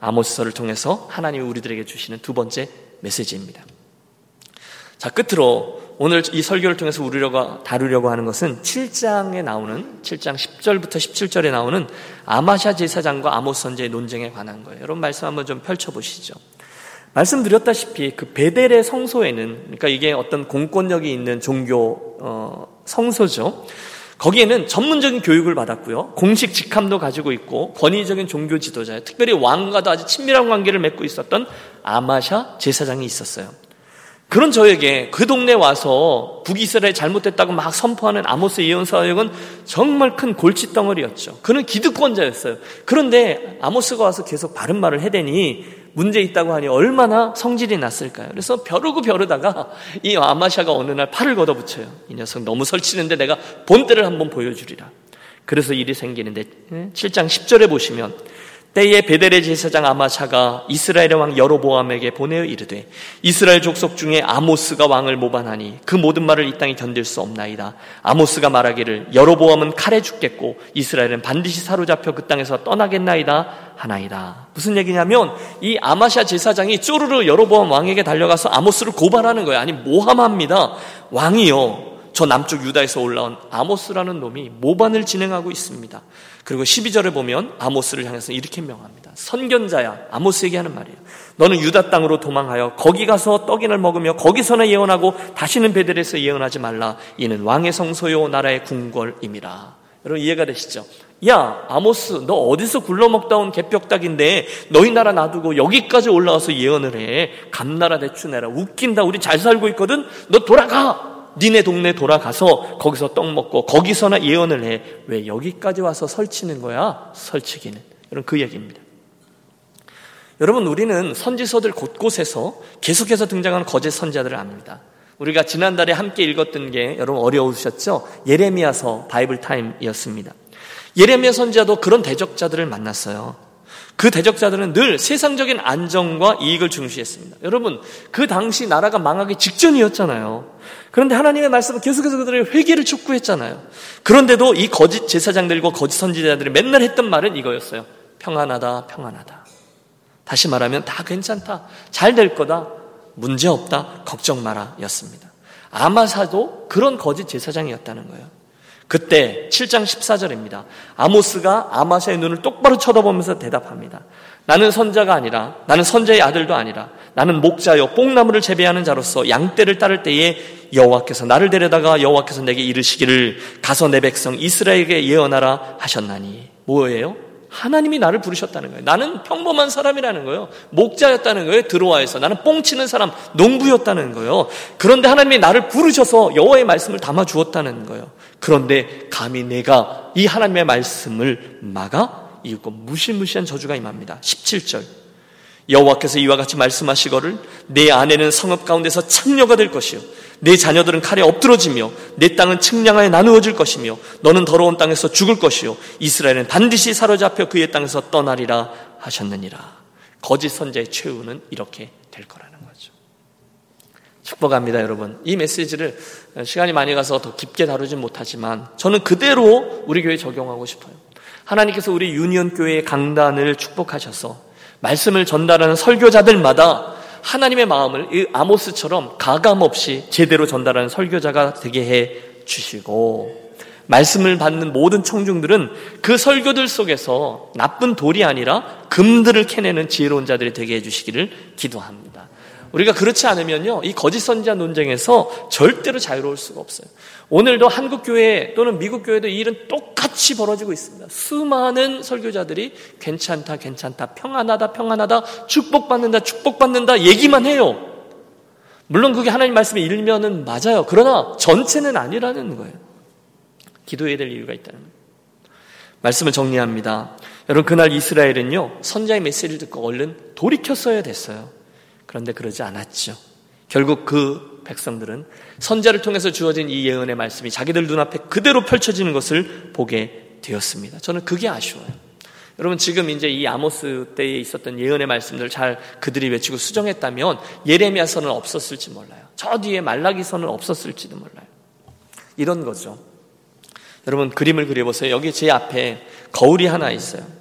아모스서를 통해서 하나님이 우리들에게 주시는 두 번째 메시지입니다. 자, 끝으로 오늘 이 설교를 통해서 우리가 다루려고 하는 것은 7장에 나오는 7장 10절부터 17절에 나오는 아마샤 제사장과 아모스 선제의 논쟁에 관한 거예요. 여러분 말씀 한번 좀 펼쳐 보시죠. 말씀드렸다시피 그 베델의 성소에는 그러니까 이게 어떤 공권력이 있는 종교 어, 성소죠. 거기에는 전문적인 교육을 받았고요. 공식 직함도 가지고 있고 권위적인 종교 지도자예요. 특별히 왕과도 아주 친밀한 관계를 맺고 있었던 아마샤 제사장이 있었어요. 그런 저에게 그 동네 와서 북이스라엘 잘못됐다고 막 선포하는 아모스 예언 사역은 정말 큰 골칫덩어리였죠. 그는 기득권자였어요. 그런데 아모스가 와서 계속 바른 말을 해대니 문제 있다고 하니 얼마나 성질이 났을까요? 그래서 벼르고 벼르다가 이 아마샤가 어느 날 팔을 걷어붙여요. 이 녀석 너무 설치는데 내가 본때를 한번 보여주리라. 그래서 일이 생기는데 7장 10절에 보시면 때에 베델의 제사장 아마샤가 이스라엘의 왕 여로보암에게 보내어 이르되 이스라엘 족속 중에 아모스가 왕을 모반하니 그 모든 말을 이 땅에 견딜 수 없나이다. 아모스가 말하기를 여로보암은 칼에 죽겠고 이스라엘은 반드시 사로잡혀 그 땅에서 떠나겠나이다 하나이다. 무슨 얘기냐면 이 아마샤 제사장이 쪼르르 여로보암 왕에게 달려가서 아모스를 고발하는 거예요. 아니 모함합니다. 왕이요. 저 남쪽 유다에서 올라온 아모스라는 놈이 모반을 진행하고 있습니다. 그리고 12절에 보면 아모스를 향해서 이렇게 명합니다. 선견자야, 아모스에게 하는 말이에요. 너는 유다 땅으로 도망하여 거기 가서 떡인을 먹으며 거기서나 예언하고 다시는 베델에서 예언하지 말라. 이는 왕의 성소요 나라의 궁궐임이라. 여러분 이해가 되시죠? 야, 아모스, 너 어디서 굴러먹다 온 개벽닭인데 너희 나라 놔두고 여기까지 올라와서 예언을 해. 감나라 대추 내라. 웃긴다. 우리 잘 살고 있거든. 너 돌아가. 니네 동네 돌아가서 거기서 떡 먹고 거기서나 예언을 해. 왜 여기까지 와서 설치는 거야? 설치기는. 여러분 그 얘기입니다. 여러분 우리는 선지서들 곳곳에서 계속해서 등장하는 거짓 선자들을 압니다. 우리가 지난달에 함께 읽었던 게 여러분 어려우셨죠? 예레미야서 바이블 타임이었습니다. 예레미야 선지자도 그런 대적자들을 만났어요. 그 대적자들은 늘 세상적인 안정과 이익을 중시했습니다. 여러분, 그 당시 나라가 망하기 직전이었잖아요. 그런데 하나님의 말씀은 계속해서 그들의 회개를 촉구했잖아요. 그런데도 이 거짓 제사장들과 거짓 선지자들이 맨날 했던 말은 이거였어요. 평안하다, 평안하다. 다시 말하면 다 괜찮다. 잘 될 거다. 문제 없다. 걱정 마라. 였습니다. 아마사도 그런 거짓 제사장이었다는 거예요. 그때 7장 14절입니다. 아모스가 아마사의 눈을 똑바로 쳐다보면서 대답합니다. 나는 선자가 아니라 나는 선자의 아들도 아니라 나는 목자요 뽕나무를 재배하는 자로서 양떼를 따를 때에 여호와께서 나를 데려다가 여호와께서 내게 이르시기를 가서 내 백성 이스라엘에게 예언하라 하셨나니 뭐예요? 하나님이 나를 부르셨다는 거예요. 나는 평범한 사람이라는 거예요. 목자였다는 거예요. 들어와서 나는 뽕치는 사람, 농부였다는 거예요. 그런데 하나님이 나를 부르셔서 여호와의 말씀을 담아 주었다는 거예요. 그런데 감히 내가 이 하나님의 말씀을 막아 이거 무시무시한 저주가 임합니다. 17절. 여호와께서 이와 같이 말씀하시거를 내 아내는 성읍 가운데서 창녀가 될 것이요 내 자녀들은 칼에 엎드러지며 내 땅은 측량하에 나누어질 것이며 너는 더러운 땅에서 죽을 것이요 이스라엘은 반드시 사로잡혀 그의 땅에서 떠나리라 하셨느니라. 거짓 선자의 최후는 이렇게 될 거라는 거죠. 축복합니다, 여러분. 이 메시지를 시간이 많이 가서 더 깊게 다루진 못하지만 저는 그대로 우리 교회에 적용하고 싶어요. 하나님께서 우리 유니온 교회의 강단을 축복하셔서 말씀을 전달하는 설교자들마다 하나님의 마음을 이 아모스처럼 가감 없이 제대로 전달하는 설교자가 되게 해 주시고 말씀을 받는 모든 청중들은 그 설교들 속에서 나쁜 돌이 아니라 금들을 캐내는 지혜로운 자들이 되게 해 주시기를 기도합니다. 우리가 그렇지 않으면요, 이 거짓 선지자 논쟁에서 절대로 자유로울 수가 없어요. 오늘도 한국 교회 또는 미국 교회도 이 일은 똑같이 벌어지고 있습니다. 수많은 설교자들이 괜찮다, 괜찮다, 평안하다, 평안하다, 축복받는다, 축복받는다 얘기만 해요. 물론 그게 하나님 말씀에 일면은 맞아요. 그러나 전체는 아니라는 거예요. 기도해야 될 이유가 있다는 거예요. 말씀을 정리합니다. 여러분, 그날 이스라엘은요, 선자의 메시지를 듣고 얼른 돌이켰어야 됐어요. 그런데 그러지 않았죠. 결국 그 백성들은 선자를 통해서 주어진 이 예언의 말씀이 자기들 눈앞에 그대로 펼쳐지는 것을 보게 되었습니다. 저는 그게 아쉬워요. 여러분 지금 이제 이 아모스 때에 있었던 예언의 말씀들 잘 그들이 외치고 수정했다면 예레미야서는 없었을지 몰라요. 저 뒤에 말라기서는 없었을지도 몰라요. 이런 거죠. 여러분 그림을 그려보세요. 여기 제 앞에 거울이 하나 있어요.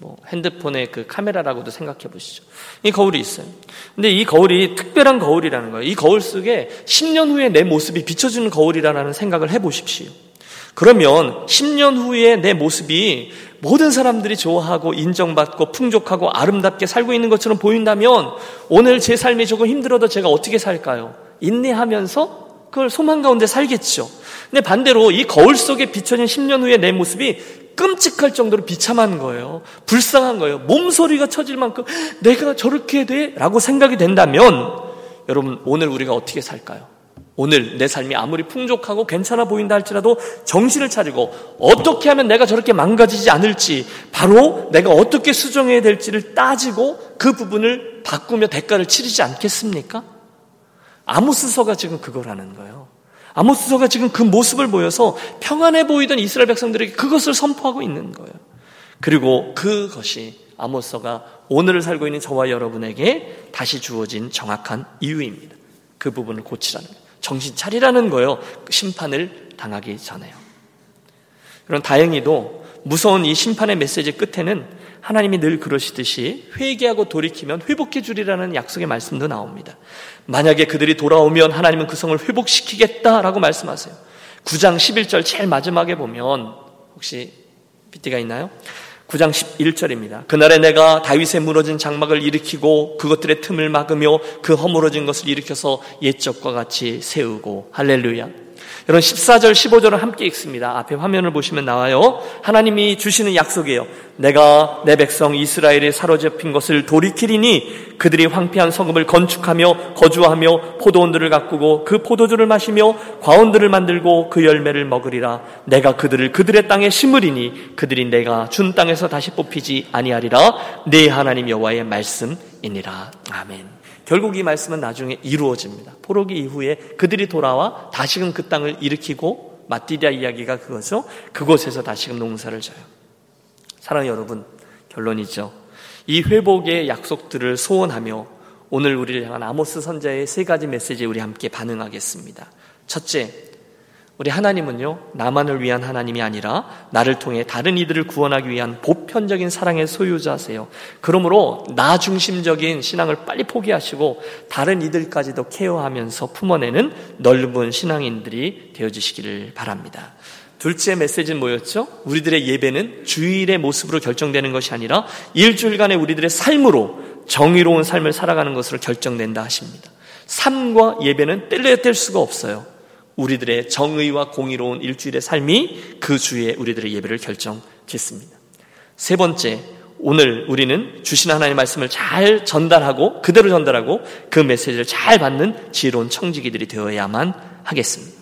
뭐 핸드폰의 그 카메라라고도 생각해 보시죠. 이 거울이 있어요. 근데 이 거울이 특별한 거울이라는 거예요. 이 거울 속에 10년 후에 내 모습이 비춰주는 거울이라는 생각을 해 보십시오. 그러면 10년 후에 내 모습이 모든 사람들이 좋아하고 인정받고 풍족하고 아름답게 살고 있는 것처럼 보인다면 오늘 제 삶이 조금 힘들어도 제가 어떻게 살까요? 인내하면서 그걸 소망 가운데 살겠죠. 근데 반대로 이 거울 속에 비춰진 10년 후에 내 모습이 끔찍할 정도로 비참한 거예요. 불쌍한 거예요. 몸소리가 쳐질 만큼 내가 저렇게 돼? 라고 생각이 된다면 여러분 오늘 우리가 어떻게 살까요? 오늘 내 삶이 아무리 풍족하고 괜찮아 보인다 할지라도 정신을 차리고 어떻게 하면 내가 저렇게 망가지지 않을지 바로 내가 어떻게 수정해야 될지를 따지고 그 부분을 바꾸며 대가를 치르지 않겠습니까? 아모스서가 지금 그거라는 거예요. 아모스서가 지금 그 모습을 보여서 평안해 보이던 이스라엘 백성들에게 그것을 선포하고 있는 거예요. 그리고 그것이 아모스서가 오늘을 살고 있는 저와 여러분에게 다시 주어진 정확한 이유입니다. 그 부분을 고치라는 거예요. 정신 차리라는 거예요. 심판을 당하기 전에요. 그런 다행히도 무서운 이 심판의 메시지 끝에는 하나님이 늘 그러시듯이 회개하고 돌이키면 회복해 주리라는 약속의 말씀도 나옵니다. 만약에 그들이 돌아오면 하나님은 그 성을 회복시키겠다라고 말씀하세요. 9장 11절 제일 마지막에 보면 혹시 PT가 있나요? 9장 11절입니다. 그날에 내가 다윗의 무너진 장막을 일으키고 그것들의 틈을 막으며 그 허물어진 것을 일으켜서 옛적과 같이 세우고 할렐루야. 여러분 14절 15절을 함께 읽습니다. 앞에 화면을 보시면 나와요. 하나님이 주시는 약속이에요. 내가 내 백성 이스라엘에 사로잡힌 것을 돌이키리니 그들이 황폐한 성읍을 건축하며 거주하며 포도원들을 가꾸고 그 포도주를 마시며 과원들을 만들고 그 열매를 먹으리라. 내가 그들을 그들의 땅에 심으리니 그들이 내가 준 땅에서 다시 뽑히지 아니하리라. 내 하나님 여호와의 말씀이니라. 아멘. 결국 이 말씀은 나중에 이루어집니다. 포로기 이후에 그들이 돌아와 다시금 그 땅을 일으키고 마띠리아 이야기가 그거죠. 그곳에서 다시금 농사를 져요. 사랑하는 여러분, 결론이죠. 이 회복의 약속들을 소원하며 오늘 우리를 향한 아모스 선자의 세 가지 메시지에 우리 함께 반응하겠습니다. 첫째, 우리 하나님은요, 나만을 위한 하나님이 아니라 나를 통해 다른 이들을 구원하기 위한 보편적인 사랑의 소유자세요. 그러므로 나 중심적인 신앙을 빨리 포기하시고 다른 이들까지도 케어하면서 품어내는 넓은 신앙인들이 되어주시기를 바랍니다. 둘째 메시지는 뭐였죠? 우리들의 예배는 주일의 모습으로 결정되는 것이 아니라 일주일간의 우리들의 삶으로 정의로운 삶을 살아가는 것으로 결정된다 하십니다. 삶과 예배는 뗄래야 뗄 수가 없어요. 우리들의 정의와 공의로운 일주일의 삶이 그 주에 우리들의 예배를 결정짓습니다. 세 번째, 오늘 우리는 주신 하나님의 말씀을 잘 전달하고 그대로 전달하고 그 메시지를 잘 받는 지혜로운 청지기들이 되어야만 하겠습니다.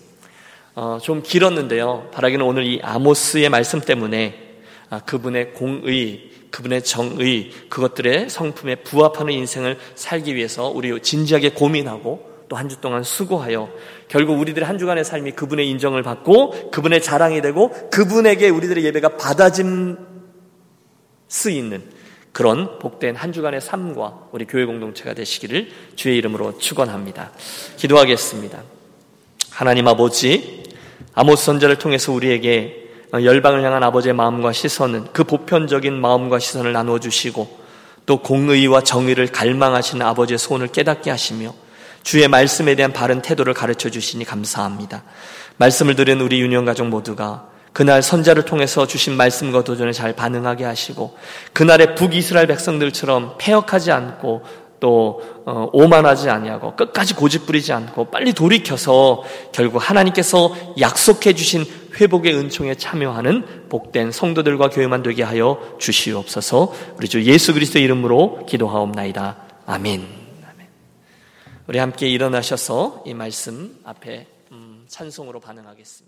어, 좀 길었는데요. 바라기는 오늘 이 아모스의 말씀 때문에 아, 그분의 공의, 그분의 정의, 그것들의 성품에 부합하는 인생을 살기 위해서 우리 진지하게 고민하고 또 한 주 동안 수고하여 결국 우리들의 한 주간의 삶이 그분의 인정을 받고 그분의 자랑이 되고 그분에게 우리들의 예배가 받아짐 수 있는 그런 복된 한 주간의 삶과 우리 교회 공동체가 되시기를 주의 이름으로 축원합니다. 기도하겠습니다. 하나님 아버지 아모스 선자를 통해서 우리에게 열방을 향한 아버지의 마음과 시선은 그 보편적인 마음과 시선을 나누어 주시고 또 공의와 정의를 갈망하시는 아버지의 소원을 깨닫게 하시며 주의 말씀에 대한 바른 태도를 가르쳐 주시니 감사합니다. 말씀을 들은 우리 유년 가족 모두가 그날 선자를 통해서 주신 말씀과 도전에 잘 반응하게 하시고 그날의 북이스라엘 백성들처럼 폐역하지 않고 또 어, 오만하지 아니하고 끝까지 고집부리지 않고 빨리 돌이켜서 결국 하나님께서 약속해 주신 회복의 은총에 참여하는 복된 성도들과 교회만 되게 하여 주시옵소서. 우리 주 예수 그리스도 이름으로 기도하옵나이다. 아멘. 우리 함께 일어나셔서 이 말씀 앞에 음, 찬송으로 반응하겠습니다.